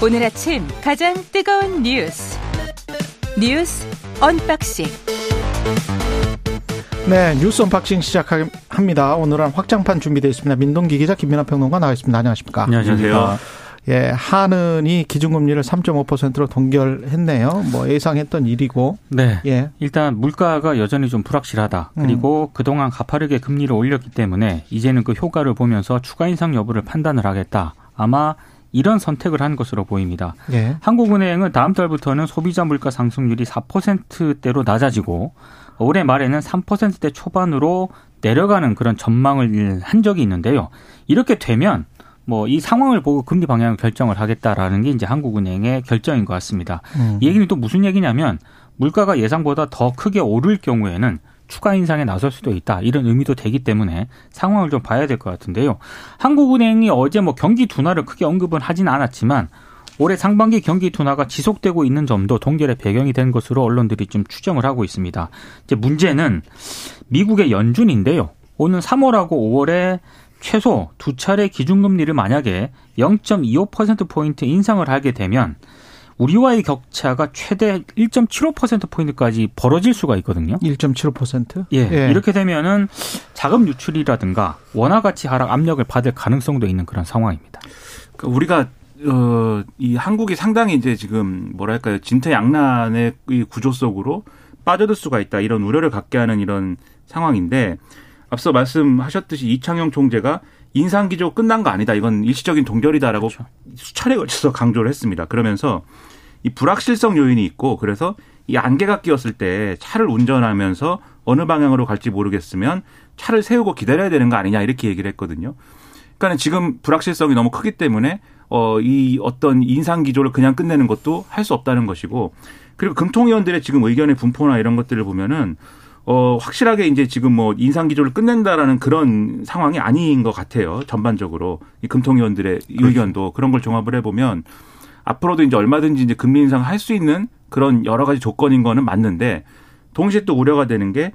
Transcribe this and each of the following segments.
오늘 아침 가장 뜨거운 뉴스 뉴스 unboxing 네 뉴스 unboxing 시작합니다. 오늘은 확장판 준비되어 있습니다. 민동기 기자 김민아 평론가 나와 있습니다. 안녕하십니까? 안녕하세요. 예, 한은이 기준금리를 3.5%로 동결했네요. 뭐 예상했던 일이고. 네. 예. 일단 물가가 여전히 좀 불확실하다. 그리고 음. 그동안 가파르게 금리를 올렸기 때문에 이제는 그 효과를 보면서 추가 인상 여부를 판단을 하겠다. 아마 이런 선택을 한 것으로 보입니다. 예. 한국은행은 다음 달부터는 소비자 물가 상승률이 4%대로 낮아지고 올해 말에는 3%대 초반으로 내려가는 그런 전망을 한 적이 있는데요. 이렇게 되면 뭐 이 상황을 보고 금리 방향을 결정을 하겠다라는 게 이제 한국은행의 결정인 것 같습니다. 음. 이 얘기는 또 무슨 얘기냐면 물가가 예상보다 더 크게 오를 경우에는 추가 인상에 나설 수도 있다. 이런 의미도 되기 때문에 상황을 좀 봐야 될 것 같은데요. 한국은행이 어제 뭐 경기 둔화를 크게 언급은 하진 않았지만 올해 상반기 경기 둔화가 지속되고 있는 점도 동결의 배경이 된 것으로 언론들이 좀 추정을 하고 있습니다. 이제 문제는 미국의 연준인데요. 오는 3월하고 5월에 최소 두 차례 기준금리를 만약에 0.25%포인트 인상을 하게 되면 우리와의 격차가 최대 1.75%포인트까지 벌어질 수가 있거든요. 1.75%? 예. 예. 이렇게 되면은 자금 유출이라든가 원화 가치 하락 압력을 받을 가능성도 있는 그런 상황입니다. 그러니까 우리가 어, 이 한국이 상당히 이제 지금 뭐랄까요. 진퇴양난의 이 구조 속으로 빠져들 수가 있다. 이런 우려를 갖게 하는 이런 상황인데 앞서 말씀하셨듯이 이창용 총재가 인상 기조 끝난 거 아니다. 이건 일시적인 동결이다라고 그렇죠. 수차례 걸쳐서 강조를 했습니다. 그러면서 이 불확실성 요인이 있고 그래서 이 안개가 끼었을 때 차를 운전하면서 어느 방향으로 갈지 모르겠으면 차를 세우고 기다려야 되는 거 아니냐 이렇게 얘기를 했거든요. 그러니까 지금 불확실성이 너무 크기 때문에 어, 이 어떤 인상 기조를 그냥 끝내는 것도 할 수 없다는 것이고 그리고 금통위원들의 지금 의견의 분포나 이런 것들을 보면은 어, 확실하게 이제 지금 뭐 인상 기조를 끝낸다라는 그런 상황이 아닌 것 같아요. 전반적으로. 이 금통위원들의 그렇죠. 의견도 그런 걸 종합을 해보면 앞으로도 이제 얼마든지 이제 금리 인상 할 수 있는 그런 여러 가지 조건인 거는 맞는데 동시에 또 우려가 되는 게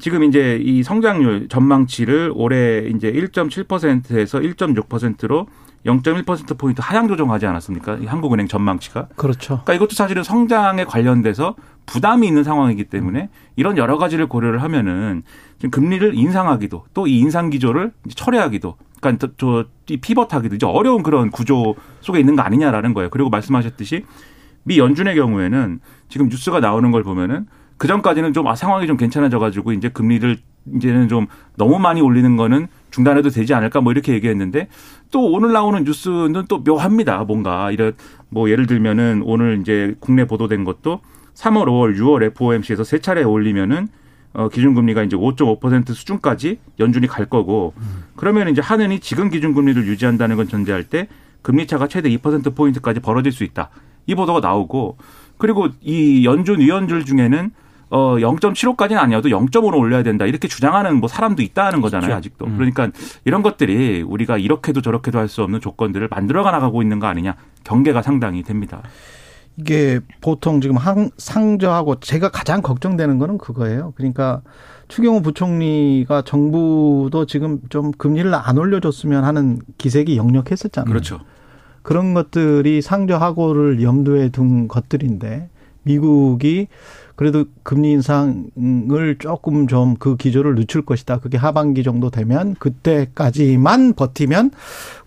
지금 이제 이 성장률 전망치를 올해 이제 1.7%에서 1.6%로 0.1%포인트 하향 조정하지 않았습니까? 이 한국은행 전망치가. 그렇죠. 그러니까 이것도 사실은 성장에 관련돼서 부담이 있는 상황이기 때문에 이런 여러 가지를 고려를 하면은 지금 금리를 인상하기도 또 이 인상 기조를 철회하기도 그러니까 저 이 피벗하기도 이제 어려운 그런 구조 속에 있는 거 아니냐라는 거예요. 그리고 말씀하셨듯이 미 연준의 경우에는 지금 뉴스가 나오는 걸 보면은 그 전까지는 좀 아, 상황이 좀 괜찮아져 가지고 이제 금리를 이제는 좀 너무 많이 올리는 거는 중단해도 되지 않을까 뭐 이렇게 얘기했는데 또 오늘 나오는 뉴스는 또 묘합니다. 뭔가 이런 뭐 예를 들면은 오늘 이제 국내 보도된 것도 3월, 5월, 6월 FOMC에서 세 차례 올리면은 어, 기준금리가 이제 5.5% 수준까지 연준이 갈 거고 그러면 이제 한은이 지금 기준금리를 유지한다는 건 전제할 때 금리 차가 최대 2%포인트까지 벌어질 수 있다. 이 보도가 나오고 그리고 이 연준 위원들 중에는 어 0.75까지는 아니어도 0.5로 올려야 된다 이렇게 주장하는 뭐 사람도 있다는 거잖아요 그렇죠. 아직도 음. 그러니까 이런 것들이 우리가 이렇게도 저렇게도 할 수 없는 조건들을 만들어가 나가고 있는 거 아니냐 경계가 상당히 됩니다. 이게 보통 지금 상저하고 제가 가장 걱정되는 거는 그거예요. 그러니까 추경호 부총리가 정부도 지금 좀 금리를 안 올려줬으면 하는 기색이 역력했었잖아요. 그렇죠. 그런 것들이 상저하고를 염두에 둔 것들인데 미국이 그래도 금리 인상을 조금 좀 그 기조를 늦출 것이다. 그게 하반기 정도 되면 그때까지만 버티면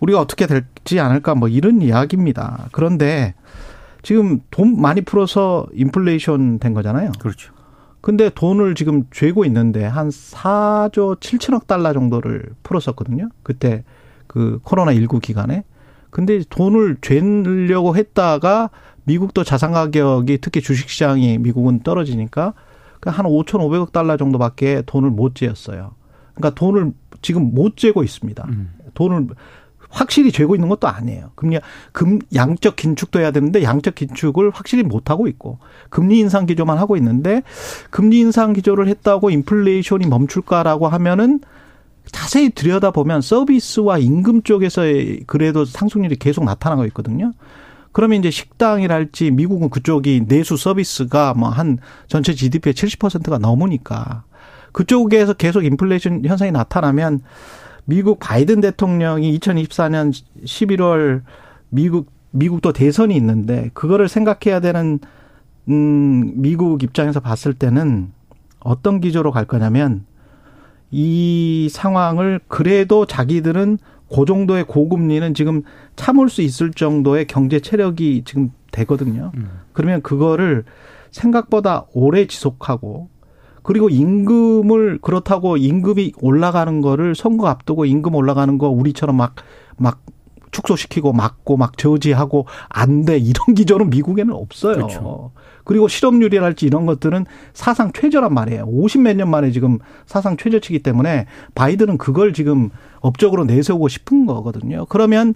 우리가 어떻게 될지 않을까 뭐 이런 이야기입니다. 그런데 지금 돈 많이 풀어서 인플레이션 된 거잖아요. 그렇죠. 근데 돈을 지금 죄고 있는데 한 4조 7천억 달러 정도를 풀었었거든요. 그때 그 코로나 19 기간에. 근데 돈을 죄려고 했다가 미국도 자산 가격이 특히 주식 시장이 미국은 떨어지니까 그한 5,500억 달러 정도밖에 돈을 못 재었어요. 그러니까 돈을 지금 못 재고 있습니다. 음. 돈을 확실히 죄고 있는 것도 아니에요. 금리 금 양적 긴축도 해야 되는데 양적 긴축을 확실히 못 하고 있고 금리 인상 기조만 하고 있는데 금리 인상 기조를 했다고 인플레이션이 멈출까라고 하면은 자세히 들여다보면 서비스와 임금 쪽에서의 그래도 상승률이 계속 나타나고 있거든요. 그러면 이제 식당이랄지 미국은 그쪽이 내수 서비스가 뭐 한 전체 GDP의 70%가 넘으니까 그쪽에서 계속 인플레이션 현상이 나타나면 미국 바이든 대통령이 2024년 11월 미국 미국도 대선이 있는데 그거를 생각해야 되는 음 미국 입장에서 봤을 때는 어떤 기조로 갈 거냐면 이 상황을 그래도 자기들은 그 정도의 고금리는 지금 참을 수 있을 정도의 경제 체력이 지금 되거든요. 음. 그러면 그거를 생각보다 오래 지속하고 그리고 임금을 그렇다고 임금이 올라가는 거를 선거 앞두고 임금 올라가는 거 우리처럼 막 막 축소시키고 막고 막 저지하고 안 돼 이런 기조는 미국에는 없어요. 그렇죠. 그리고 실업률이랄지 이런 것들은 사상 최저란 말이에요. 50몇 년 만에 지금 사상 최저치기 때문에 바이든은 그걸 지금 업적으로 내세우고 싶은 거거든요. 그러면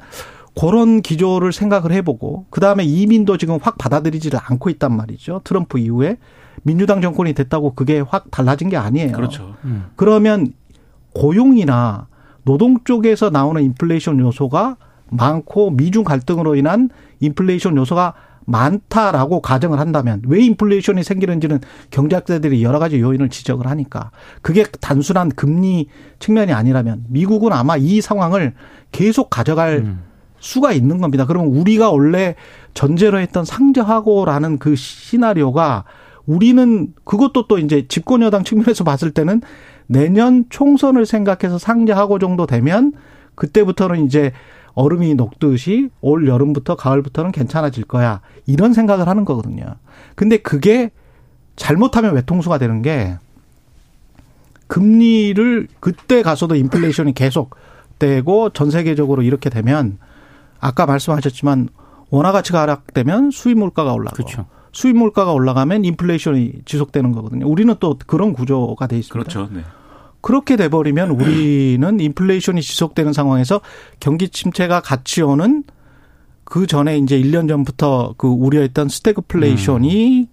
그런 기조를 생각을 해보고 그 다음에 이민도 지금 확 받아들이지를 않고 있단 말이죠. 트럼프 이후에 민주당 정권이 됐다고 그게 확 달라진 게 아니에요. 그렇죠. 음. 그러면 고용이나 노동 쪽에서 나오는 인플레이션 요소가 많고 미중 갈등으로 인한 인플레이션 요소가 많다라고 가정을 한다면 왜 인플레이션이 생기는지는 경제학자들이 여러 가지 요인을 지적을 하니까 그게 단순한 금리 측면이 아니라면 미국은 아마 이 상황을 계속 가져갈 음. 수가 있는 겁니다. 그러면 우리가 원래 전제로 했던 상저하고라는 그 시나리오가 우리는 그것도 또 이제 집권 여당 측면에서 봤을 때는 내년 총선을 생각해서 상저하고 정도 되면 그때부터는 이제 얼음이 녹듯이 올 여름부터 가을부터는 괜찮아질 거야. 이런 생각을 하는 거거든요. 근데 그게 잘못하면 외통수가 되는 게 금리를 그때 가서도 인플레이션이 계속 되고 전 세계적으로 이렇게 되면 아까 말씀하셨지만 원화 가치가 하락되면 수입 물가가 올라가고 그렇죠. 수입 물가가 올라가면 인플레이션이 지속되는 거거든요. 우리는 또 그런 구조가 돼 있습니다. 그렇죠. 네. 그렇게 돼버리면 우리는 인플레이션이 지속되는 상황에서 경기 침체가 같이 오는 그 전에 이제 1년 전부터 그 우려했던 스태그플레이션이 음.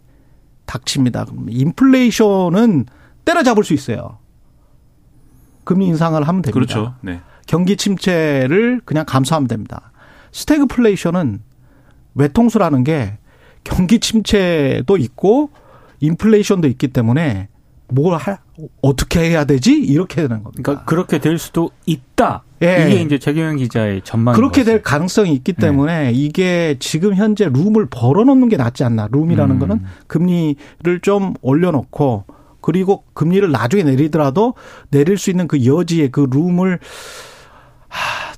닥칩니다. 인플레이션은 때려잡을 수 있어요. 금리 인상을 하면 됩니다. 그렇죠. 네. 경기 침체를 그냥 감수하면 됩니다. 스태그플레이션은 외통수라는 게 경기 침체도 있고 인플레이션도 있기 때문에 뭘 할, 어떻게 해야 되지? 이렇게 되는 겁니다. 그러니까 그렇게 될 수도 있다. 예. 이게 이제 최경영 기자의 전망. 그렇게 될 가능성이 있기 네. 때문에 네. 이게 지금 현재 룸을 벌어놓는 게 낫지 않나. 룸이라는 음. 거는 금리를 좀 올려놓고 그리고 금리를 나중에 내리더라도 내릴 수 있는 그 여지의 그 룸을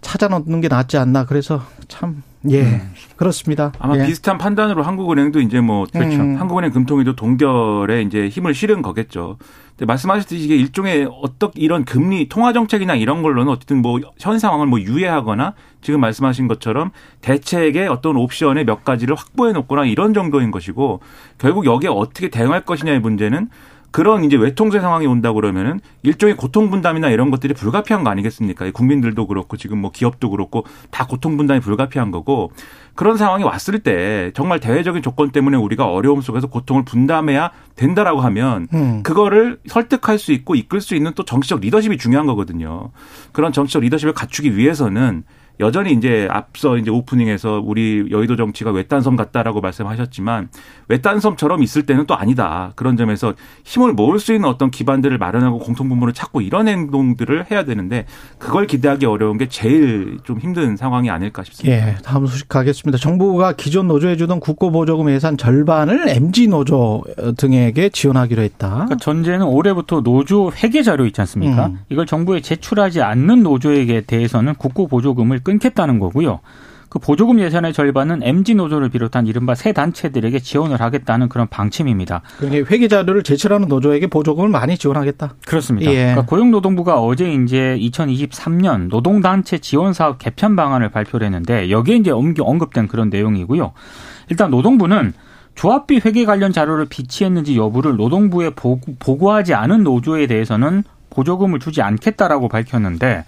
찾아 놓는 게 낫지 않나. 그래서 참 예, 음. 그렇습니다. 아마 예. 비슷한 판단으로 한국은행도 이제 뭐 그렇죠. 음. 한국은행 금통위도 동결에 이제 힘을 실은 거겠죠. 근데 말씀하셨듯이 이게 일종의 어떻게 이런 금리 통화 정책이나 이런 걸로는 어쨌든 뭐 현 상황을 뭐 유예하거나 지금 말씀하신 것처럼 대책의 어떤 옵션의 몇 가지를 확보해 놓거나 이런 정도인 것이고 결국 여기에 어떻게 대응할 것이냐의 문제는 그런 이제 외통세 상황이 온다 그러면은 일종의 고통 분담이나 이런 것들이 불가피한 거 아니겠습니까? 국민들도 그렇고 지금 뭐 기업도 그렇고 다 고통 분담이 불가피한 거고 그런 상황이 왔을 때 정말 대외적인 조건 때문에 우리가 어려움 속에서 고통을 분담해야 된다라고 하면 음. 그거를 설득할 수 있고 이끌 수 있는 또 정치적 리더십이 중요한 거거든요. 그런 정치적 리더십을 갖추기 위해서는 여전히 이제 앞서 이제 오프닝에서 우리 여의도 정치가 외딴섬 같다라고 말씀하셨지만 외딴섬처럼 있을 때는 또 아니다. 그런 점에서 힘을 모을 수 있는 어떤 기반들을 마련하고 공통분모를 찾고 이런 행동들을 해야 되는데 그걸 기대하기 어려운 게 제일 좀 힘든 상황이 아닐까 싶습니다. 예, 다음 소식 가겠습니다. 정부가 기존 노조에 주던 국고보조금 예산 절반을 MG 노조 등에게 지원하기로 했다. 그러니까 전제는 올해부터 노조 회계 자료 있지 않습니까? 음. 이걸 정부에 제출하지 않는 노조에게 대해서는 국고보조금을 끊겠다는 거고요. 그 보조금 예산의 절반은 MG 노조를 비롯한 이른바 새 단체들에게 지원을 하겠다는 그런 방침입니다. 그러니까 회계 자료를 제출하는 노조에게 보조금을 많이 지원하겠다. 그렇습니다. 예. 그러니까 고용노동부가 어제 이제 2023년 노동단체 지원 사업 개편 방안을 발표를 했는데 여기에 이제 언급된 그런 내용이고요. 일단 노동부는 조합비 회계 관련 자료를 비치했는지 여부를 노동부에 보고, 하지 않은 노조에 대해서는 보조금을 주지 않겠다라고 밝혔는데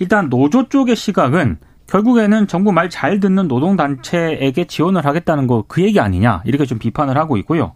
일단 노조 쪽의 시각은 결국에는 정부 말 잘 듣는 노동단체에게 지원을 하겠다는 거 그 얘기 아니냐 이렇게 좀 비판을 하고 있고요.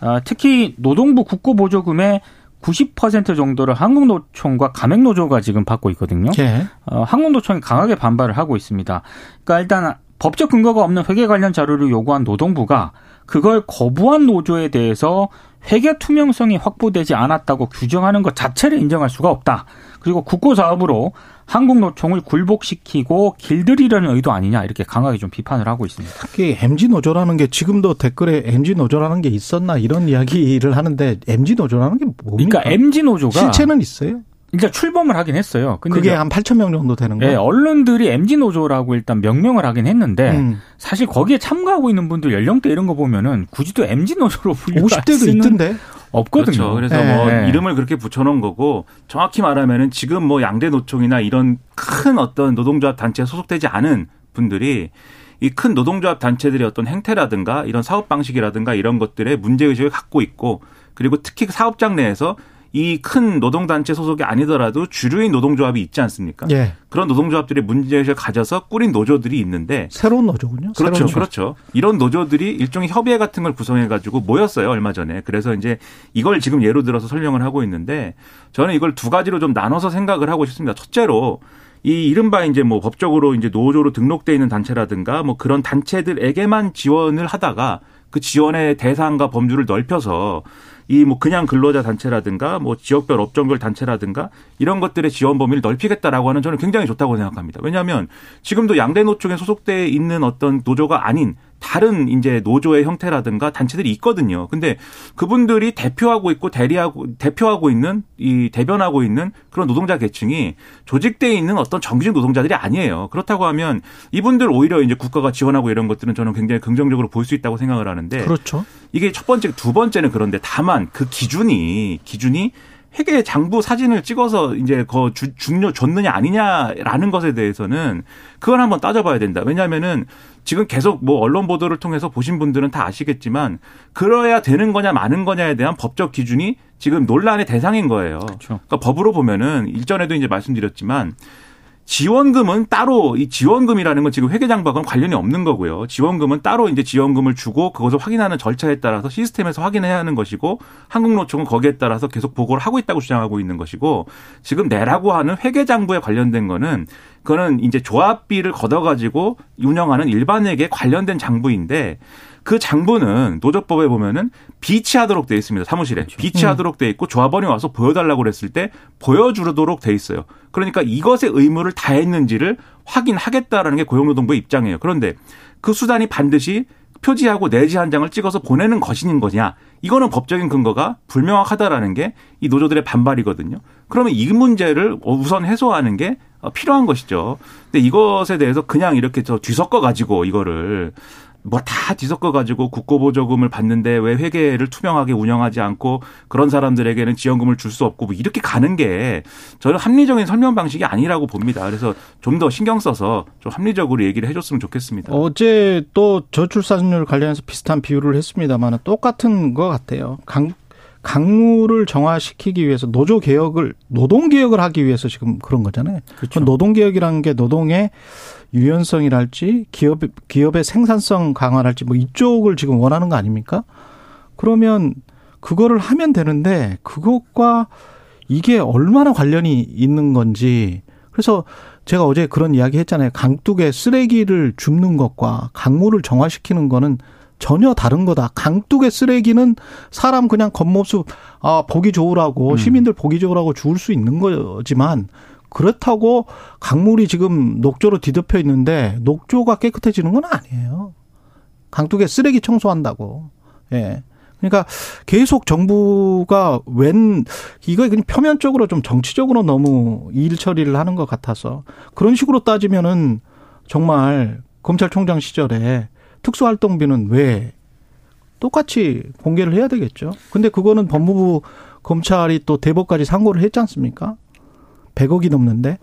어, 특히 노동부 국고보조금의 90% 정도를 한국노총과 가맹노조가 지금 받고 있거든요. 네. 어, 한국노총이 강하게 반발을 하고 있습니다. 그러니까 일단 법적 근거가 없는 회계 관련 자료를 요구한 노동부가 그걸 거부한 노조에 대해서 회계 투명성이 확보되지 않았다고 규정하는 것 자체를 인정할 수가 없다. 그리고 국고 사업으로 한국 노총을 굴복시키고 길들이려는 의도 아니냐 이렇게 강하게 좀 비판을 하고 있습니다. 특히 MG 노조라는 게 지금도 댓글에 MG 노조라는 게 있었나 이런 이야기를 하는데 MG 노조라는 게 뭡니까? 그러니까 MG 노조가 실체는 있어요? 이제 출범을 하긴 했어요. 근데 그게 한 8천 명 정도 되는 거예요. 네, 언론들이 MG 노조라고 일단 명명을 하긴 했는데 음. 사실 거기에 참가하고 있는 분들 연령대 이런 거 보면은 굳이 또 MG 노조로 분류할 50대도 수는 있던데. 없거든요. 그렇죠. 그래서 네. 뭐 네. 이름을 그렇게 붙여놓은 거고 정확히 말하면은 지금 뭐 양대 노총이나 이런 큰 어떤 노동조합 단체에 소속되지 않은 분들이 이 큰 노동조합 단체들의 어떤 행태라든가 이런 사업 방식이라든가 이런 것들에 문제 의식을 갖고 있고 그리고 특히 그 사업장 내에서 이 큰 노동단체 소속이 아니더라도 주류인 노동조합이 있지 않습니까? 예. 그런 노동조합들이 문제의식을 가져서 꾸린 노조들이 있는데 새로운 노조군요. 그렇죠. 새로운. 그렇죠. 이런 노조들이 일종의 협의회 같은 걸 구성해 가지고 모였어요, 얼마 전에. 그래서 이제 이걸 지금 예로 들어서 설명을 하고 있는데 저는 이걸 두 가지로 좀 나눠서 생각을 하고 싶습니다. 첫째로 이 이른바 이제 뭐 법적으로 이제 노조로 등록돼 있는 단체라든가 뭐 그런 단체들에게만 지원을 하다가 그 지원의 대상과 범주를 넓혀서 이 뭐 그냥 근로자 단체라든가 뭐 지역별 업종별 단체라든가 이런 것들의 지원 범위를 넓히겠다라고 하는 저는 굉장히 좋다고 생각합니다. 왜냐하면 지금도 양대 노총에 소속돼 있는 어떤 노조가 아닌 다른 이제 노조의 형태라든가 단체들이 있거든요. 근데 그분들이 대표하고 있고 대리하고 대표하고 있는 이 대변하고 있는 그런 노동자 계층이 조직돼 있는 어떤 정규직 노동자들이 아니에요. 그렇다고 하면 이분들 오히려 이제 국가가 지원하고 이런 것들은 저는 굉장히 긍정적으로 볼 수 있다고 생각을 하는데 그렇죠. 이게 첫 번째, 두 번째는 그런데 다만 그 기준이 기준이 회계 장부 사진을 찍어서 이제 그 주- 중요 줬느냐 아니냐라는 것에 대해서는 그걸 한번 따져봐야 된다. 왜냐하면은 지금 계속 뭐 언론 보도를 통해서 보신 분들은 다 아시겠지만 그러야 되는 거냐 마는 거냐에 대한 법적 기준이 지금 논란의 대상인 거예요. 그렇죠. 그러니까 법으로 보면은 일전에도 이제 말씀드렸지만 지원금은 따로 이 지원금이라는 건 지금 회계장부하고는 관련이 없는 거고요. 지원금은 따로 이제 지원금을 주고 그것을 확인하는 절차에 따라서 시스템에서 확인해야 하는 것이고 한국노총은 거기에 따라서 계속 보고를 하고 있다고 주장하고 있는 것이고 지금 내라고 하는 회계장부에 관련된 거는 그거는 이제 조합비를 걷어가지고 운영하는 일반에게 관련된 장부인데 그 장부는 노조법에 보면은 비치하도록 돼 있습니다. 사무실에 비치하도록 돼 있고 조합원이 와서 보여달라고 그랬을 때 보여주도록 돼 있어요. 그러니까 이것의 의무를 다했는지를 확인하겠다라는 게 고용노동부의 입장이에요. 그런데 그 수단이 반드시 표지하고 내지 한 장을 찍어서 보내는 것인 거냐? 이거는 법적인 근거가 불명확하다라는 게 이 노조들의 반발이거든요. 그러면 이 문제를 우선 해소하는 게 필요한 것이죠. 근데 이것에 대해서 그냥 이렇게 저 뒤섞어 가지고 이거를 뭐 다 뒤섞어 가지고 국고보조금을 받는데 왜 회계를 투명하게 운영하지 않고 그런 사람들에게는 지원금을 줄 수 없고 뭐 이렇게 가는 게 저는 합리적인 설명 방식이 아니라고 봅니다. 그래서 좀 더 신경 써서 좀 합리적으로 얘기를 해줬으면 좋겠습니다. 어제 또 저출산율 관련해서 비슷한 비유를 했습니다만 똑같은 것 같아요. 강, 강물을 정화시키기 위해서 노조 개혁을 노동 개혁을 하기 위해서 지금 그런 거잖아요. 그렇죠. 노동 개혁이라는 게 노동의 유연성이랄지 기업 기업의 생산성 강화랄지 뭐 이쪽을 지금 원하는 거 아닙니까? 그러면 그거를 하면 되는데 그것과 이게 얼마나 관련이 있는 건지 그래서 제가 어제 그런 이야기 했잖아요. 강둑에 쓰레기를 줍는 것과 강물을 정화시키는 거는 전혀 다른 거다. 강둑의 쓰레기는 사람 그냥 겉모습 아 보기 좋으라고 시민들 보기 좋으라고 주울 수 있는 거지만 그렇다고 강물이 지금 녹조로 뒤덮여 있는데 녹조가 깨끗해지는 건 아니에요. 강둑에 쓰레기 청소한다고. 예. 그러니까 계속 정부가 웬 이거 그냥 표면적으로 좀 정치적으로 너무 일 처리를 하는 것 같아서 그런 식으로 따지면은 정말 검찰총장 시절에 특수활동비는 왜 똑같이 공개를 해야 되겠죠. 근데 그거는 법무부 검찰이 또 대법까지 상고를 했지 않습니까? 100억이 넘는데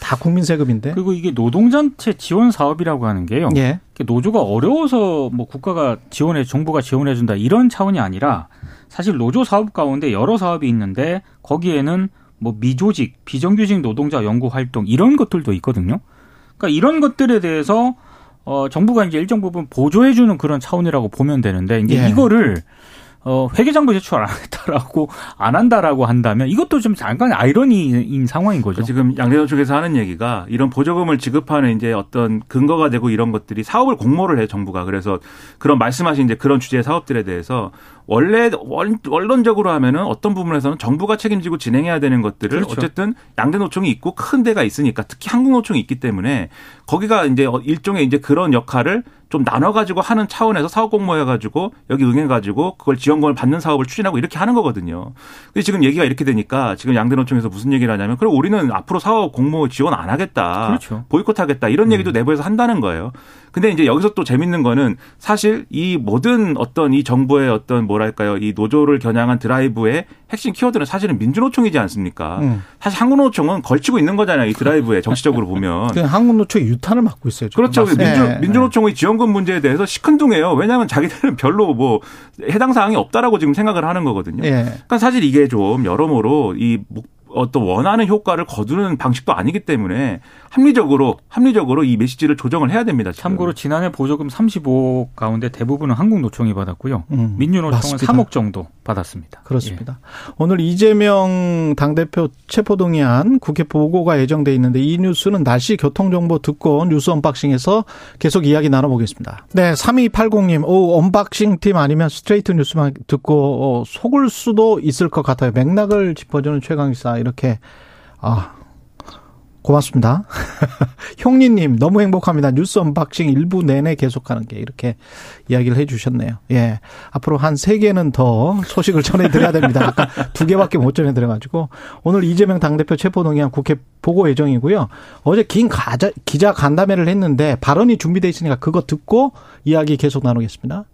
다 국민 세금인데. 그리고 이게 노동단체 지원 사업이라고 하는 게요. 예. 노조가 어려워서 뭐 국가가 지원해 정부가 지원해 준다 이런 차원이 아니라 사실 노조 사업 가운데 여러 사업이 있는데 거기에는 뭐 미조직, 비정규직 노동자 연구 활동 이런 것들도 있거든요. 그러니까 이런 것들에 대해서 어 정부가 이제 일정 부분 보조해 주는 그런 차원이라고 보면 되는데 이제 예. 이거를 어 회계장부 제출 안 하겠다라고 안 한다라고 한다면 이것도 좀 잠깐 아이러니인 상황인 거죠. 지금 양대노 쪽에서 하는 얘기가 이런 보조금을 지급하는 이제 어떤 근거가 되고 이런 것들이 사업을 공모를 해요 정부가 그래서 그런 말씀하신 이제 그런 주제의 사업들에 대해서 원래 원론적으로 하면은 어떤 부분에서는 정부가 책임지고 진행해야 되는 것들을 그렇죠. 어쨌든 양대 노총이 있고 큰 데가 있으니까 특히 한국 노총이 있기 때문에 거기가 이제 일종의 이제 그런 역할을 좀 나눠가지고 하는 차원에서 사업 공모해가지고 여기 응해가지고 그걸 지원금을 받는 사업을 추진하고 이렇게 하는 거거든요. 근데 지금 얘기가 이렇게 되니까 지금 양대노총에서 무슨 얘기를 하냐면 그럼 우리는 앞으로 사업 공모 지원 안 하겠다. 그렇죠. 보이콧하겠다. 이런 얘기도 음. 내부에서 한다는 거예요. 근데 이제 여기서 또 재밌는 거는 사실 이 모든 어떤 이 정부의 어떤 뭐 랄까요 이 노조를 겨냥한 드라이브의 핵심 키워드는 사실은 민주노총이지 않습니까? 음. 사실 한국노총은 걸치고 있는 거잖아요. 이 드라이브에 정치적으로 보면. 한국노총이 유탄을 맞고 있어요. 그렇죠. 민주, 네. 민주노총의 지원금 문제에 대해서 시큰둥해요. 왜냐하면 자기들은 별로 뭐 해당 사항이 없다라고 지금 생각을 하는 거거든요. 네. 그러니까 사실 이게 좀 여러모로 이 어떤 원하는 효과를 거두는 방식도 아니기 때문에 합리적으로 합리적으로 이 메시지를 조정을 해야 됩니다. 지금. 참고로 지난해 보조금 35 가운데 대부분은 한국노총이 받았고요. 음, 민주노총은 3억 정도 받았습니다. 그렇습니다. 예. 오늘 이재명 당대표 체포동의안 국회 보고가 예정돼 있는데 이 뉴스는 날씨 교통정보 듣고 뉴스 unboxing에서 계속 이야기 나눠보겠습니다. 네, 3280님, 오, unboxing 팀 아니면 스트레이트 뉴스만 듣고 어, 속을 수도 있을 것 같아요. 맥락을 짚어주는 최강기사 이렇게 아 고맙습니다. 형님님 너무 행복합니다. 뉴스 unboxing 일부 내내 계속하는 게 이렇게 이야기를 해주셨네요. 예, 앞으로 한 세 개는 더 소식을 전해드려야 됩니다. 아까 두 개밖에 못 전해드려가지고 오늘 이재명 당대표 체포동의안 국회 보고 예정이고요. 어제 긴 가자, 기자 간담회를 했는데 발언이 준비돼 있으니까 그거 듣고 이야기 계속 나누겠습니다.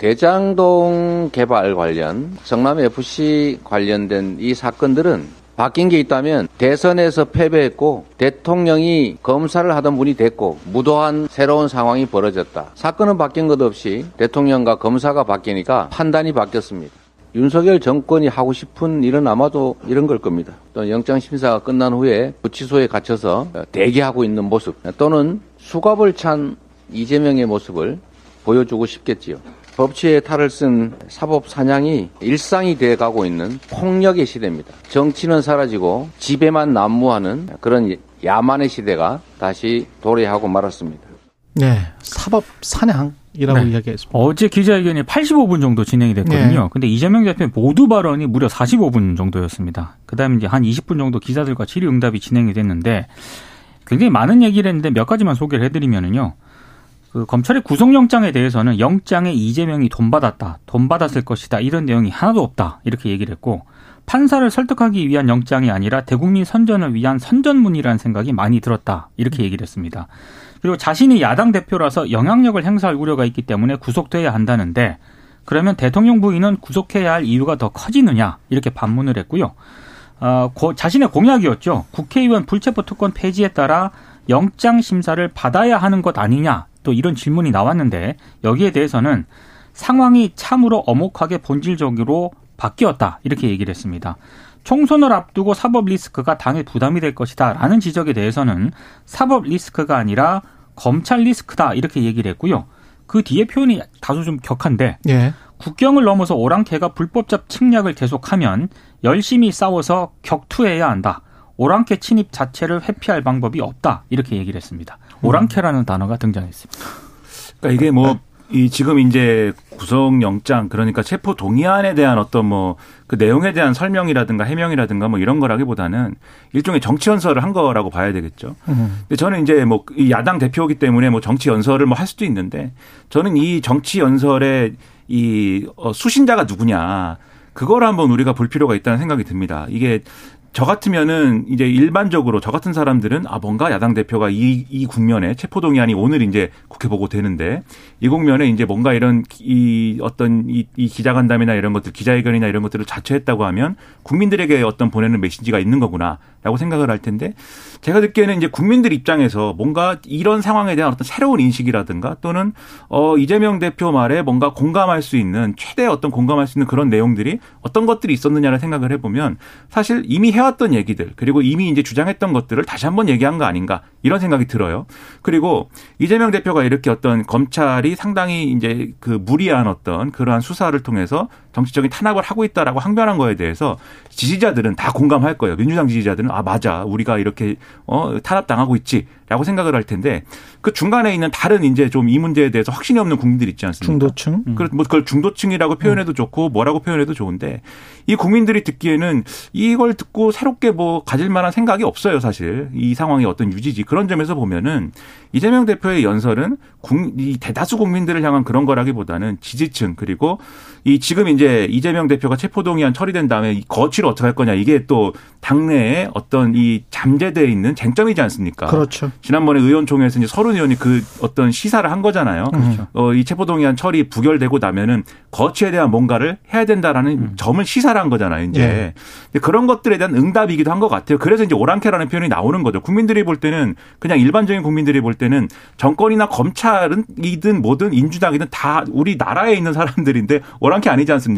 대장동 개발 관련 성남 FC 관련된 이 사건들은 바뀐 게 있다면 대선에서 패배했고 대통령이 검사를 하던 분이 됐고 무도한 새로운 상황이 벌어졌다. 사건은 바뀐 것 없이 대통령과 검사가 바뀌니까 판단이 바뀌었습니다. 윤석열 정권이 하고 싶은 일은 아마도 이런 걸 겁니다. 또 영장 심사가 끝난 후에 구치소에 갇혀서 대기하고 있는 모습 또는 수갑을 찬 이재명의 모습을 보여주고 싶겠지요. 법치의 탈을 쓴 사법 사냥이 일상이 돼 가고 있는 폭력의 시대입니다. 정치는 사라지고 집에만 난무하는 그런 야만의 시대가 다시 도래하고 말았습니다. 네, 사법 사냥 이라고 네. 이야기했습니다. 어제 기자회견이 85분 정도 진행이 됐거든요. 네. 근데 이재명 대표 모두 발언이 무려 45분 정도였습니다. 그다음에 이제 한 20분 정도 기자들과 질의응답이 진행이 됐는데 굉장히 많은 얘기를 했는데 몇 가지만 소개를 해드리면은요. 그 검찰의 구속영장에 대해서는 영장에 이재명이 돈 받았다, 돈 받았을 것이다 이런 내용이 하나도 없다 이렇게 얘기를 했고 판사를 설득하기 위한 영장이 아니라 대국민 선전을 위한 선전문이라는 생각이 많이 들었다 이렇게 얘기를 했습니다. 그리고 자신이 야당 대표라서 영향력을 행사할 우려가 있기 때문에 구속돼야 한다는데 그러면 대통령 부인은 구속해야 할 이유가 더 커지느냐 이렇게 반문을 했고요. 어, 고, 자신의 공약이었죠. 국회의원 불체포 특권 폐지에 따라 영장 심사를 받아야 하는 것 아니냐 또 이런 질문이 나왔는데 여기에 대해서는 상황이 참으로 어목하게 본질적으로 바뀌었다 이렇게 얘기를 했습니다. 총선을 앞두고 사법 리스크가 당에 부담이 될 것이다라는 지적에 대해서는 사법 리스크가 아니라 검찰 리스크다 이렇게 얘기를 했고요. 그 뒤에 표현이 다소 좀 격한데 예. 국경을 넘어서 오랑캐가 불법적 침략을 계속하면 열심히 싸워서 격투해야 한다. 오랑캐 침입 자체를 회피할 방법이 없다. 이렇게 얘기를 했습니다. 오랑캐라는 단어가 등장했습니다. 그러니까 이게 뭐, 이 지금 이제 구속영장 그러니까 체포 동의안에 대한 어떤 뭐 그 내용에 대한 설명이라든가 해명이라든가 뭐 이런 거라기보다는 일종의 정치 연설을 한 거라고 봐야 되겠죠. 음. 근데 저는 이제 뭐 이 야당 대표이기 때문에 뭐 정치 연설을 뭐 할 수도 있는데 저는 이 정치 연설의 이 어, 수신자가 누구냐 그걸 한번 우리가 볼 필요가 있다는 생각이 듭니다. 이게 저 같으면은 이제 일반적으로 저 같은 사람들은 아 뭔가 야당 대표가 이, 이 국면에 체포동의안이 오늘 이제 국회 보고 되는데 이 국면에 이제 뭔가 이런 이 어떤 이, 이 기자간담이나 이런 것들 기자회견이나 이런 것들을 자처했다고 하면 국민들에게 어떤 보내는 메시지가 있는 거구나라고 생각을 할 텐데 제가 듣기에는 이제 국민들 입장에서 뭔가 이런 상황에 대한 어떤 새로운 인식이라든가 또는 어 이재명 대표 말에 뭔가 공감할 수 있는 최대 어떤 공감할 수 있는 그런 내용들이 어떤 것들이 있었느냐를 생각을 해보면 사실 이미 해왔던 얘기들 그리고 이미 이제 주장했던 것들을 다시 한번 얘기한 거 아닌가 이런 생각이 들어요. 그리고 이재명 대표가 이렇게 어떤 검찰이 상당히 이제 그 무리한 어떤 그러한 수사를 통해서 정치적인 탄압을 하고 있다라고 항변한 거에 대해서 지지자들은 다 공감할 거예요. 민주당 지지자들은 아 맞아 우리가 이렇게 어 탄압 당하고 있지라고 생각을 할 텐데 그 중간에 있는 다른 이제 좀 이 문제에 대해서 확신이 없는 국민들 있지 않습니까? 중도층. 음. 뭐 그걸 중도층이라고 표현해도 좋고 뭐라고 표현해도 좋은데 이 국민들이 듣기에는 이걸 듣고 새롭게 뭐 가질 만한 생각이 없어요 사실 이 상황이 어떤 유지지 그런 점에서 보면은 이재명 대표의 연설은 이 대다수 국민들을 향한 그런 거라기보다는 지지층 그리고 이 지금 이제 이재명 대표가 체포동의안 처리된 다음에 이 거취를 어떻게 할 거냐 이게 또 당내에 어떤 이 잠재되어 있는 쟁점이지 않습니까? 그렇죠. 지난번에 의원총회에서 이제 서른 의원이 그 어떤 시사를 한 거잖아요. 그렇죠. 어, 이 체포동의안 처리 부결되고 나면은 거취에 대한 뭔가를 해야 된다라는 음. 점을 시사를 한 거잖아요. 이제 예. 그런 것들에 대한 응답이기도 한 것 같아요. 그래서 이제 오랑캐라는 표현이 나오는 거죠. 국민들이 볼 때는 그냥 일반적인 국민들이 볼 때는 정권이나 검찰은 이든 뭐든 인주당이든 다 우리 나라에 있는 사람들인데 오랑캐 아니지 않습니까?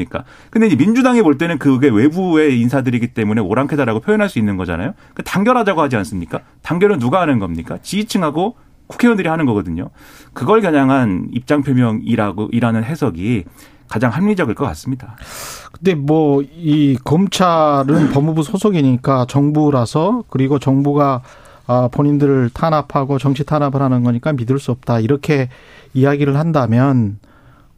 근데 이제 민주당이 볼 때는 그게 외부의 인사들이기 때문에 오랑캐다라고 표현할 수 있는 거잖아요. 그 단결하자고 하지 않습니까? 단결은 누가 하는 겁니까? 지지층하고 국회의원들이 하는 거거든요. 그걸 겨냥한 입장 표명이라고 이라는 해석이 가장 합리적일 것 같습니다. 근데 뭐 이 검찰은 법무부 소속이니까 정부라서 그리고 정부가 아, 본인들을 탄압하고 정치 탄압을 하는 거니까 믿을 수 없다. 이렇게 이야기를 한다면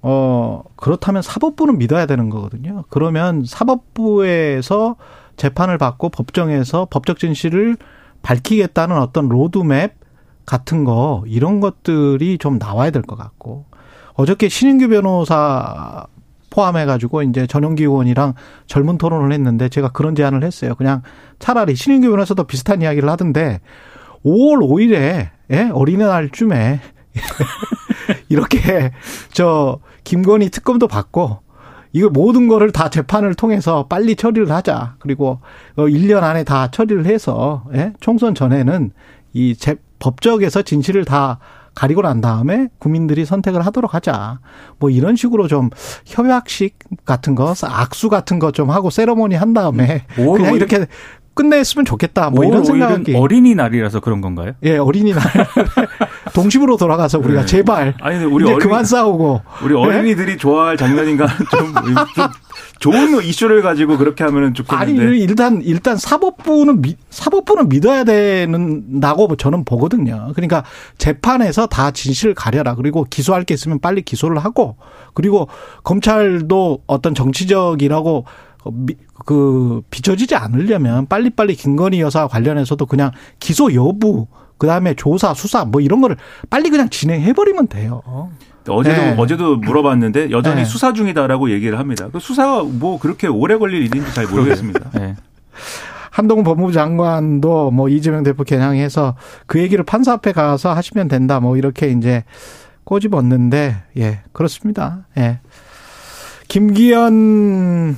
어, 그렇다면 사법부는 믿어야 되는 거거든요. 그러면 사법부에서 재판을 받고 법정에서 법적 진실을 밝히겠다는 어떤 로드맵 같은 거, 이런 것들이 좀 나와야 될 것 같고. 어저께 신인규 변호사 포함해가지고 이제 전용기 의원이랑 젊은 토론을 했는데 제가 그런 제안을 했어요. 그냥 차라리 신인규 변호사도 비슷한 이야기를 하던데 5월 5일에 예? 어린이날쯤에 이렇게 저 김건희 특검도 받고 이거 모든 거를 다 재판을 통해서 빨리 처리를 하자. 그리고 1년 어, 안에 다 처리를 해서 예? 총선 전에는 이 재, 법적에서 진실을 다 가리고 난 다음에 국민들이 선택을 하도록 하자. 뭐 이런 식으로 좀 협약식 같은 거, 악수 같은 거 좀 하고 세러머니 한 다음에 그냥 이렇게 끝냈으면 좋겠다. 뭐 이런 생각이. 어린이날이라서 그런 건가요? 예, 어린이날. 동심으로 돌아가서 우리가 네. 제발 아니 우리 어린이, 그만 싸우고 우리 어린이들이 네? 좋아할 장면인가 좀, 좀 좋은 이슈를 가지고 그렇게 하면은 좋겠는데. 아니 일단 일단 사법부는 미, 사법부는 믿어야 되는다고 저는 보거든요. 그러니까 재판에서 다 진실을 가려라. 그리고 기소할 게 있으면 빨리 기소를 하고 그리고 검찰도 어떤 정치적이라고 그 비춰지지 않으려면 빨리빨리 김건희 여사 관련해서도 그냥 기소 여부 그다음에 조사 수사 뭐 이런 거를 빨리 그냥 진행해 버리면 돼요. 어제도 네. 어제도 물어봤는데 여전히 네. 수사 중이다라고 얘기를 합니다. 그 수사가 뭐 그렇게 오래 걸릴 일인지 잘 모르겠습니다. 네. 한동훈 법무부 장관도 뭐 이재명 대표 겨냥해서 그 얘기를 판사 앞에 가서 하시면 된다 뭐 이렇게 이제 꼬집었는데 예 그렇습니다. 예 김기현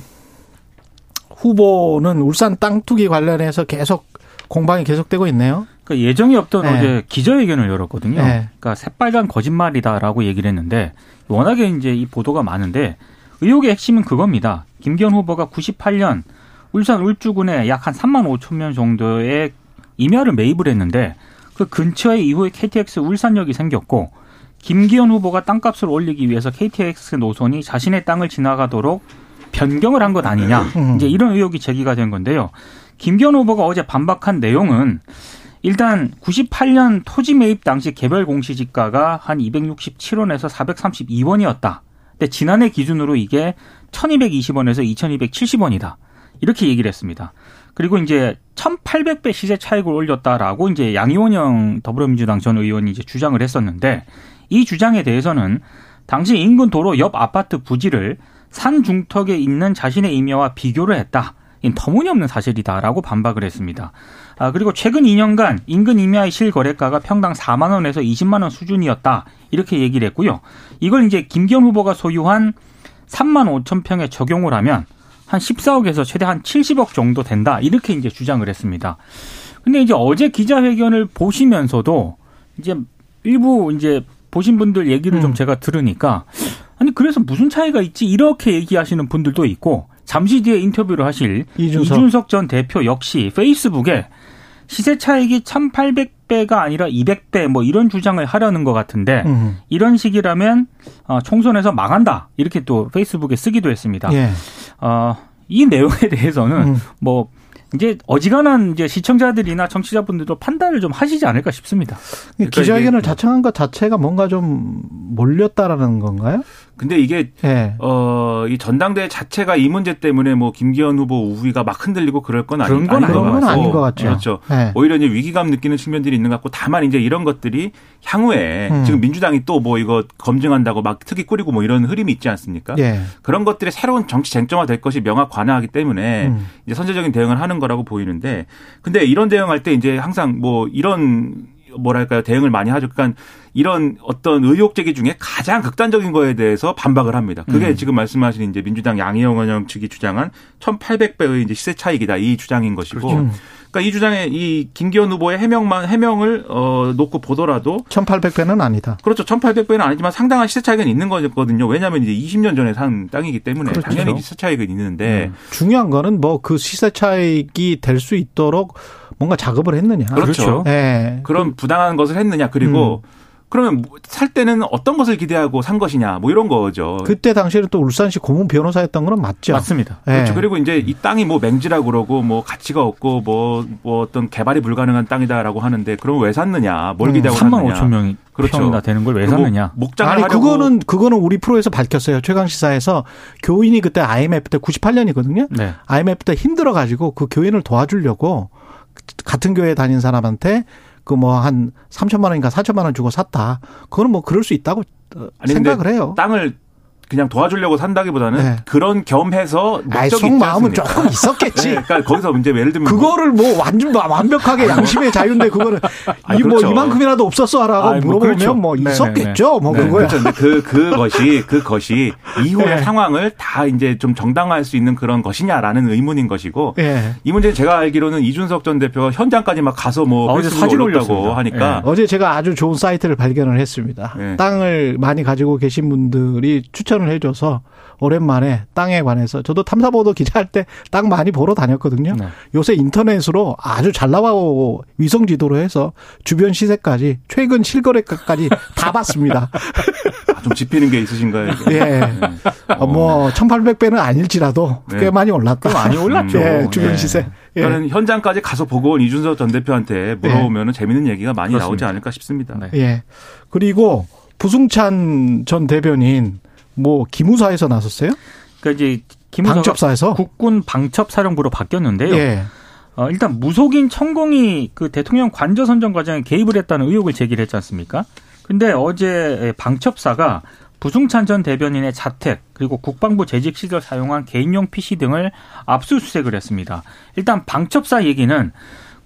후보는 울산 땅 투기 관련해서 계속 공방이 계속되고 있네요. 그러니까 예정이 없던 네. 어제 기자회견을 열었거든요. 네. 그러니까 새빨간 거짓말이다라고 얘기를 했는데 워낙에 이제 이 보도가 많은데 의혹의 핵심은 그겁니다. 김기현 후보가 98년 울산 울주군에 약 한 3만 5천 명 정도의 임야를 매입을 했는데 그 근처에 이후에 KTX 울산역이 생겼고 김기현 후보가 땅값을 올리기 위해서 KTX 노선이 자신의 땅을 지나가도록 변경을 한 것 아니냐. 음. 이제 이런 의혹이 제기가 된 건데요. 김기현 후보가 어제 반박한 내용은 일단 98년 토지 매입 당시 개별 공시지가가 한 267원에서 432원이었다. 근데 지난해 기준으로 이게 1220원에서 2270원이다. 이렇게 얘기를 했습니다. 그리고 이제 1800배 시세 차익을 올렸다라고 이제 양이원영 더불어민주당 전 의원이 이제 주장을 했었는데 이 주장에 대해서는 당시 인근 도로 옆 아파트 부지를 산 중턱에 있는 자신의 임야와 비교를 했다. 이 터무니없는 사실이다라고 반박을 했습니다. 아, 그리고 최근 2년간 인근 임야의 실거래가가 평당 4만 원에서 20만 원 수준이었다. 이렇게 얘기를 했고요. 이걸 이제 김기현 후보가 소유한 3만 5천 평에 적용을 하면 한 14억에서 최대 한 70억 정도 된다. 이렇게 이제 주장을 했습니다. 근데 이제 어제 기자회견을 보시면서도 이제 일부 이제 보신 분들 얘기를 음. 좀 제가 들으니까 아니 그래서 무슨 차이가 있지 이렇게 얘기하시는 분들도 있고 잠시 뒤에 인터뷰를 하실 이준석, 이준석 전 대표 역시 페이스북에 시세 차익이 1,800배가 아니라 200배 뭐 이런 주장을 하려는 것 같은데 음. 이런 식이라면 어, 총선에서 망한다 이렇게 또 페이스북에 쓰기도 했습니다. 예. 어, 이 내용에 대해서는 음. 뭐 이제 어지간한 이제 시청자들이나 청취자분들도 판단을 좀 하시지 않을까 싶습니다. 그러니까 기자회견을 자청한 것 자체가 뭔가 좀 몰렸다라는 건가요? 근데 이게 예. 어, 이 전당대회 자체가 이 문제 때문에 뭐 김기현 후보 우위가 막 흔들리고 그럴 건 아니, 그런 건 아닌 것 같고. 아닌 것 같죠. 그렇죠. 예. 오히려 이제 위기감 느끼는 측면들이 있는 것 같고 다만 이제 이런 것들이 향후에 음. 지금 민주당이 또 뭐 이거 검증한다고 막 특위 꾸리고 뭐 이런 흐름이 있지 않습니까? 예. 그런 것들이 새로운 정치 쟁점화 될 것이 명확 관화하기 때문에 음. 이제 선제적인 대응을 하는 거라고 보이는데 근데 이런 대응할 때 이제 항상 뭐 이런 뭐랄까요 대응을 많이 하죠. 그러니까 이런 어떤 의혹 제기 중에 가장 극단적인 거에 대해서 반박을 합니다. 그게 음. 지금 말씀하신 이제 민주당 양희영 원영 측이 주장한 1,800배의 이제 시세 차익이다 이 주장인 것이고, 음. 그러니까 이 주장에 이 김기현 후보의 해명만 해명을 어 놓고 보더라도 1800배는 아니다. 그렇죠. 1,800배는 아니지만 상당한 시세 차익은 있는 거거든요. 왜냐하면 이제 20년 전에 산 땅이기 때문에 그렇죠. 당연히 시세 차익은 있는데 중요한 거는 뭐 그 시세 차익이 될 수 있도록 뭔가 작업을 했느냐. 그렇죠. 예. 그런 부당한 것을 했느냐 그리고 그러면 뭐살 때는 어떤 것을 기대하고 산 것이냐 뭐 이런 거죠. 그때 당시에는 또 울산시 고문 변호사였던 거는 맞죠. 맞습니다. 예. 그렇죠. 그리고 이제 이 땅이 뭐 맹지라고 그러고 뭐 가치가 없고 뭐, 뭐 어떤 개발이 불가능한 땅이다라고 하는데 그럼 왜 샀느냐? 뭘 음, 기대하고 3만 샀느냐? 5천 명이 그렇죠. 평이나 되는 걸 왜 샀느냐? 목장을 아니 하려고 그거는 그거는 우리 프로에서 밝혔어요. 최강 시사에서 교인이 그때 IMF 때 98년이거든요. 네. IMF 때 힘들어 가지고 그 교인을 도와주려고 같은 교회 다닌 사람한테 그 뭐 한 3천만 원인가 4천만 원 주고 샀다. 그거는 뭐 그럴 수 있다고 어, 아니, 생각을 해요. 땅을 그냥 도와주려고 산다기보다는 네. 그런 겸해서 아이 목적이 마음은? 조금 있었겠지. 네, 그러니까 거기서 이제 예를 들면 뭐 그거를 뭐 완전 완벽하게 양심의 자유인데 그거는 아니, 이뭐 그렇죠. 이만큼이라도 없었어라고 아니, 뭐 물어보면 그렇죠. 뭐 네네네. 있었겠죠. 뭐 네, 그거야. 그렇죠. 근데 그, 그것이, 그것이 이후의 네. 상황을 다 이제 좀 정당화할 수 있는 그런 것이냐라는 의문인 것이고 예. 이 문제는 제가 알기로는 이준석 전 대표가 현장까지 막 가서 뭐 어제 페이스북에 사진 올렸다고. 하니까 어제 제가 아주 좋은 사이트를 발견을 했습니다. 네. 땅을 많이 가지고 계신 분들이 추천 을 해줘서 오랜만에 땅에 관해서 저도 탐사보도 기자할 때 땅 많이 보러 다녔거든요. 네. 요새 인터넷으로 아주 잘 나와고 위성 지도로 해서 주변 시세까지 최근 실거래가까지 다 봤습니다. 아, 좀 짚히는 게 있으신가요? 예. 어, 뭐 1,800배는 아닐지라도 네. 꽤 많이 올랐다. 많이 올랐죠. 예, 주변 네. 시세. 예. 그러니까 현장까지 가서 보고 온 이준석 전 대표한테 물어보면 재밌는 얘기가 많이 나오지 그렇습니다. 않을까 싶습니다. 네. 예. 그리고 부승찬 전 대변인 뭐 기무사에서 나섰어요? 그러니까 이제 김우사가 방첩사에서? 국군 방첩사령부로 바뀌었는데요. 예. 어, 일단 무속인 천공이 그 대통령 관저 선정 과정에 개입을 했다는 의혹을 제기를 했지 않습니까? 근데 어제 방첩사가 부승찬 전 대변인의 자택 그리고 국방부 재직 시절 사용한 개인용 PC 등을 압수수색을 했습니다. 일단 방첩사 얘기는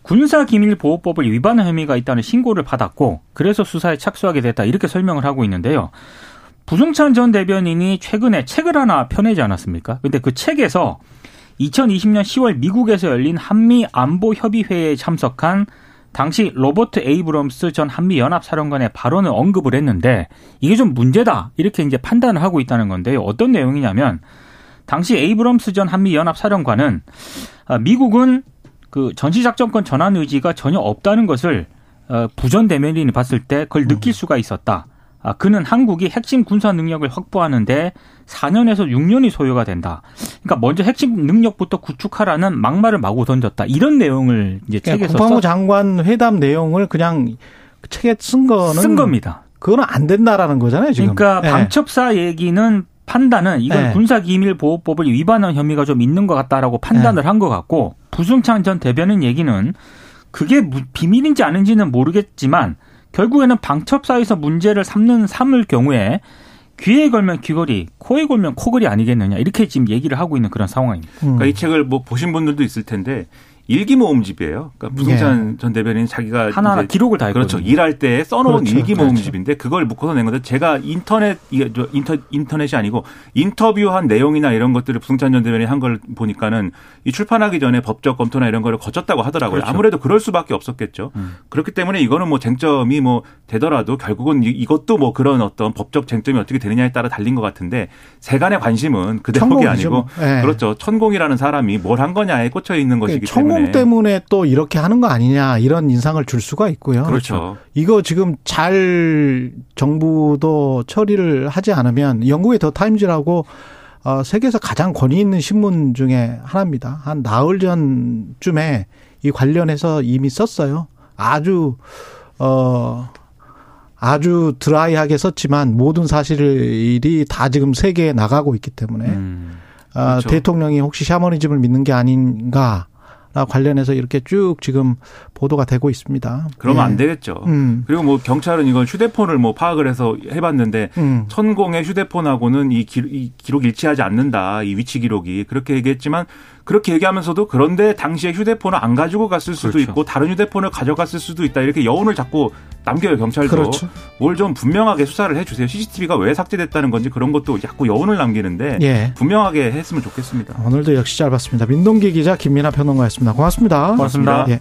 군사기밀보호법을 위반한 혐의가 있다는 신고를 받았고 그래서 수사에 착수하게 됐다 이렇게 설명을 하고 있는데요. 부승찬 전 대변인이 최근에 책을 하나 펴내지 않았습니까? 근데 그 책에서 2020년 10월 미국에서 열린 한미 안보 협의회에 참석한 당시 로버트 에이브럼스 전 한미 연합 사령관의 발언을 언급을 했는데 이게 좀 문제다 이렇게 이제 판단을 하고 있다는 건데요. 어떤 내용이냐면 당시 에이브럼스 전 한미 연합 사령관은 아, 미국은 그 전시작전권 전환 의지가 전혀 없다는 것을 어, 부 전 대변인이 봤을 때 그걸 느낄 수가 있었다. 아, 그는 한국이 핵심 군사 능력을 확보하는데 4년에서 6년이 소요가 된다. 그러니까 먼저 핵심 능력부터 구축하라는 막말을 마구 던졌다. 이런 내용을 이제 그냥 책에서 국방부 써- 장관 회담 내용을 그냥 책에 쓴 거는 쓴 겁니다. 그거는 안 된다라는 거잖아요, 지금. 그러니까 예. 방첩사 얘기는 판단은 이건 네. 군사기밀보호법을 위반한 혐의가 좀 있는 것 같다라고 판단을 한것 같고 부승찬 전 대변인 얘기는 그게 무- 비밀인지 아닌지는 모르겠지만 결국에는 방첩사에서 문제를 삼는 삼을 경우에 귀에 걸면 귀걸이, 코에 걸면 코걸이 아니겠느냐 이렇게 지금 얘기를 하고 있는 그런 상황입니다. 음. 그러니까 이 책을 뭐 보신 분들도 있을 텐데 일기 모음집이에요. 그러니까 부승찬 전 대변인 자기가 예. 하나하나 이제 기록을 다 했거든요. 그렇죠. 일할 때 써놓은 그렇죠. 일기 그렇죠. 모음집인데 그걸 묶어서 낸 건데 제가 인터넷 이게 저 인터 인터넷이 아니고 인터뷰한 내용이나 이런 것들을 부승찬 전 대변인이 한걸 보니까는 이 출판하기 전에 법적 검토나 이런 거를 거쳤다고 하더라고요. 그렇죠. 아무래도 그럴 수밖에 없었겠죠. 음. 그렇기 때문에 이거는 뭐 쟁점이 뭐 되더라도 결국은 이- 이것도 뭐 그런 어떤 법적 쟁점이 어떻게 되느냐에 따라 달린 것 같은데 세간의 관심은 그 대목이 아니고 뭐. 예. 그렇죠. 천공이라는 사람이 뭘 한 거냐에 꽂혀 있는 것이기 천공이 대 통령 때문에 또 이렇게 하는 거 아니냐 이런 인상을 줄 수가 있고요. 그렇죠. 이거 지금 잘 정부도 처리를 하지 않으면 영국의 더 타임즈라고 어, 세계에서 가장 권위 있는 신문 중에 하나입니다. 한 나흘 전쯤에 이 관련해서 이미 썼어요. 아주 어 아주 드라이하게 썼지만 모든 사실이 다 지금 세계에 나가고 있기 때문에 음. 아, 그렇죠. 대통령이 혹시 샤머니즘을 믿는 게 아닌가 관련해서 이렇게 쭉 지금 보도가 되고 있습니다. 그러면 예. 안 되겠죠. 음, 그리고 뭐 경찰은 이건 휴대폰을 뭐 파악을 해서 해봤는데 음. 천공의 휴대폰하고는 이, 기, 이 기록이 일치하지 않는다. 이 위치 기록이 그렇게 얘기했지만 그렇게 얘기하면서도 그런데 당시에 휴대폰을 안 가지고 갔을 수도 그렇죠. 있고 다른 휴대폰을 가져갔을 수도 있다. 이렇게 여운을 자꾸 남겨요 경찰도. 그렇죠. 뭘좀 분명하게 수사를 해주세요. CCTV가 왜 삭제됐다는 건지 그런 것도 자꾸 여운을 남기는데 예. 분명하게 했으면 좋겠습니다. 오늘도 역시 짧았습니다. 민동기 기자 김민아 평론가였습니다. 고맙습니다. 고맙습니다. 예.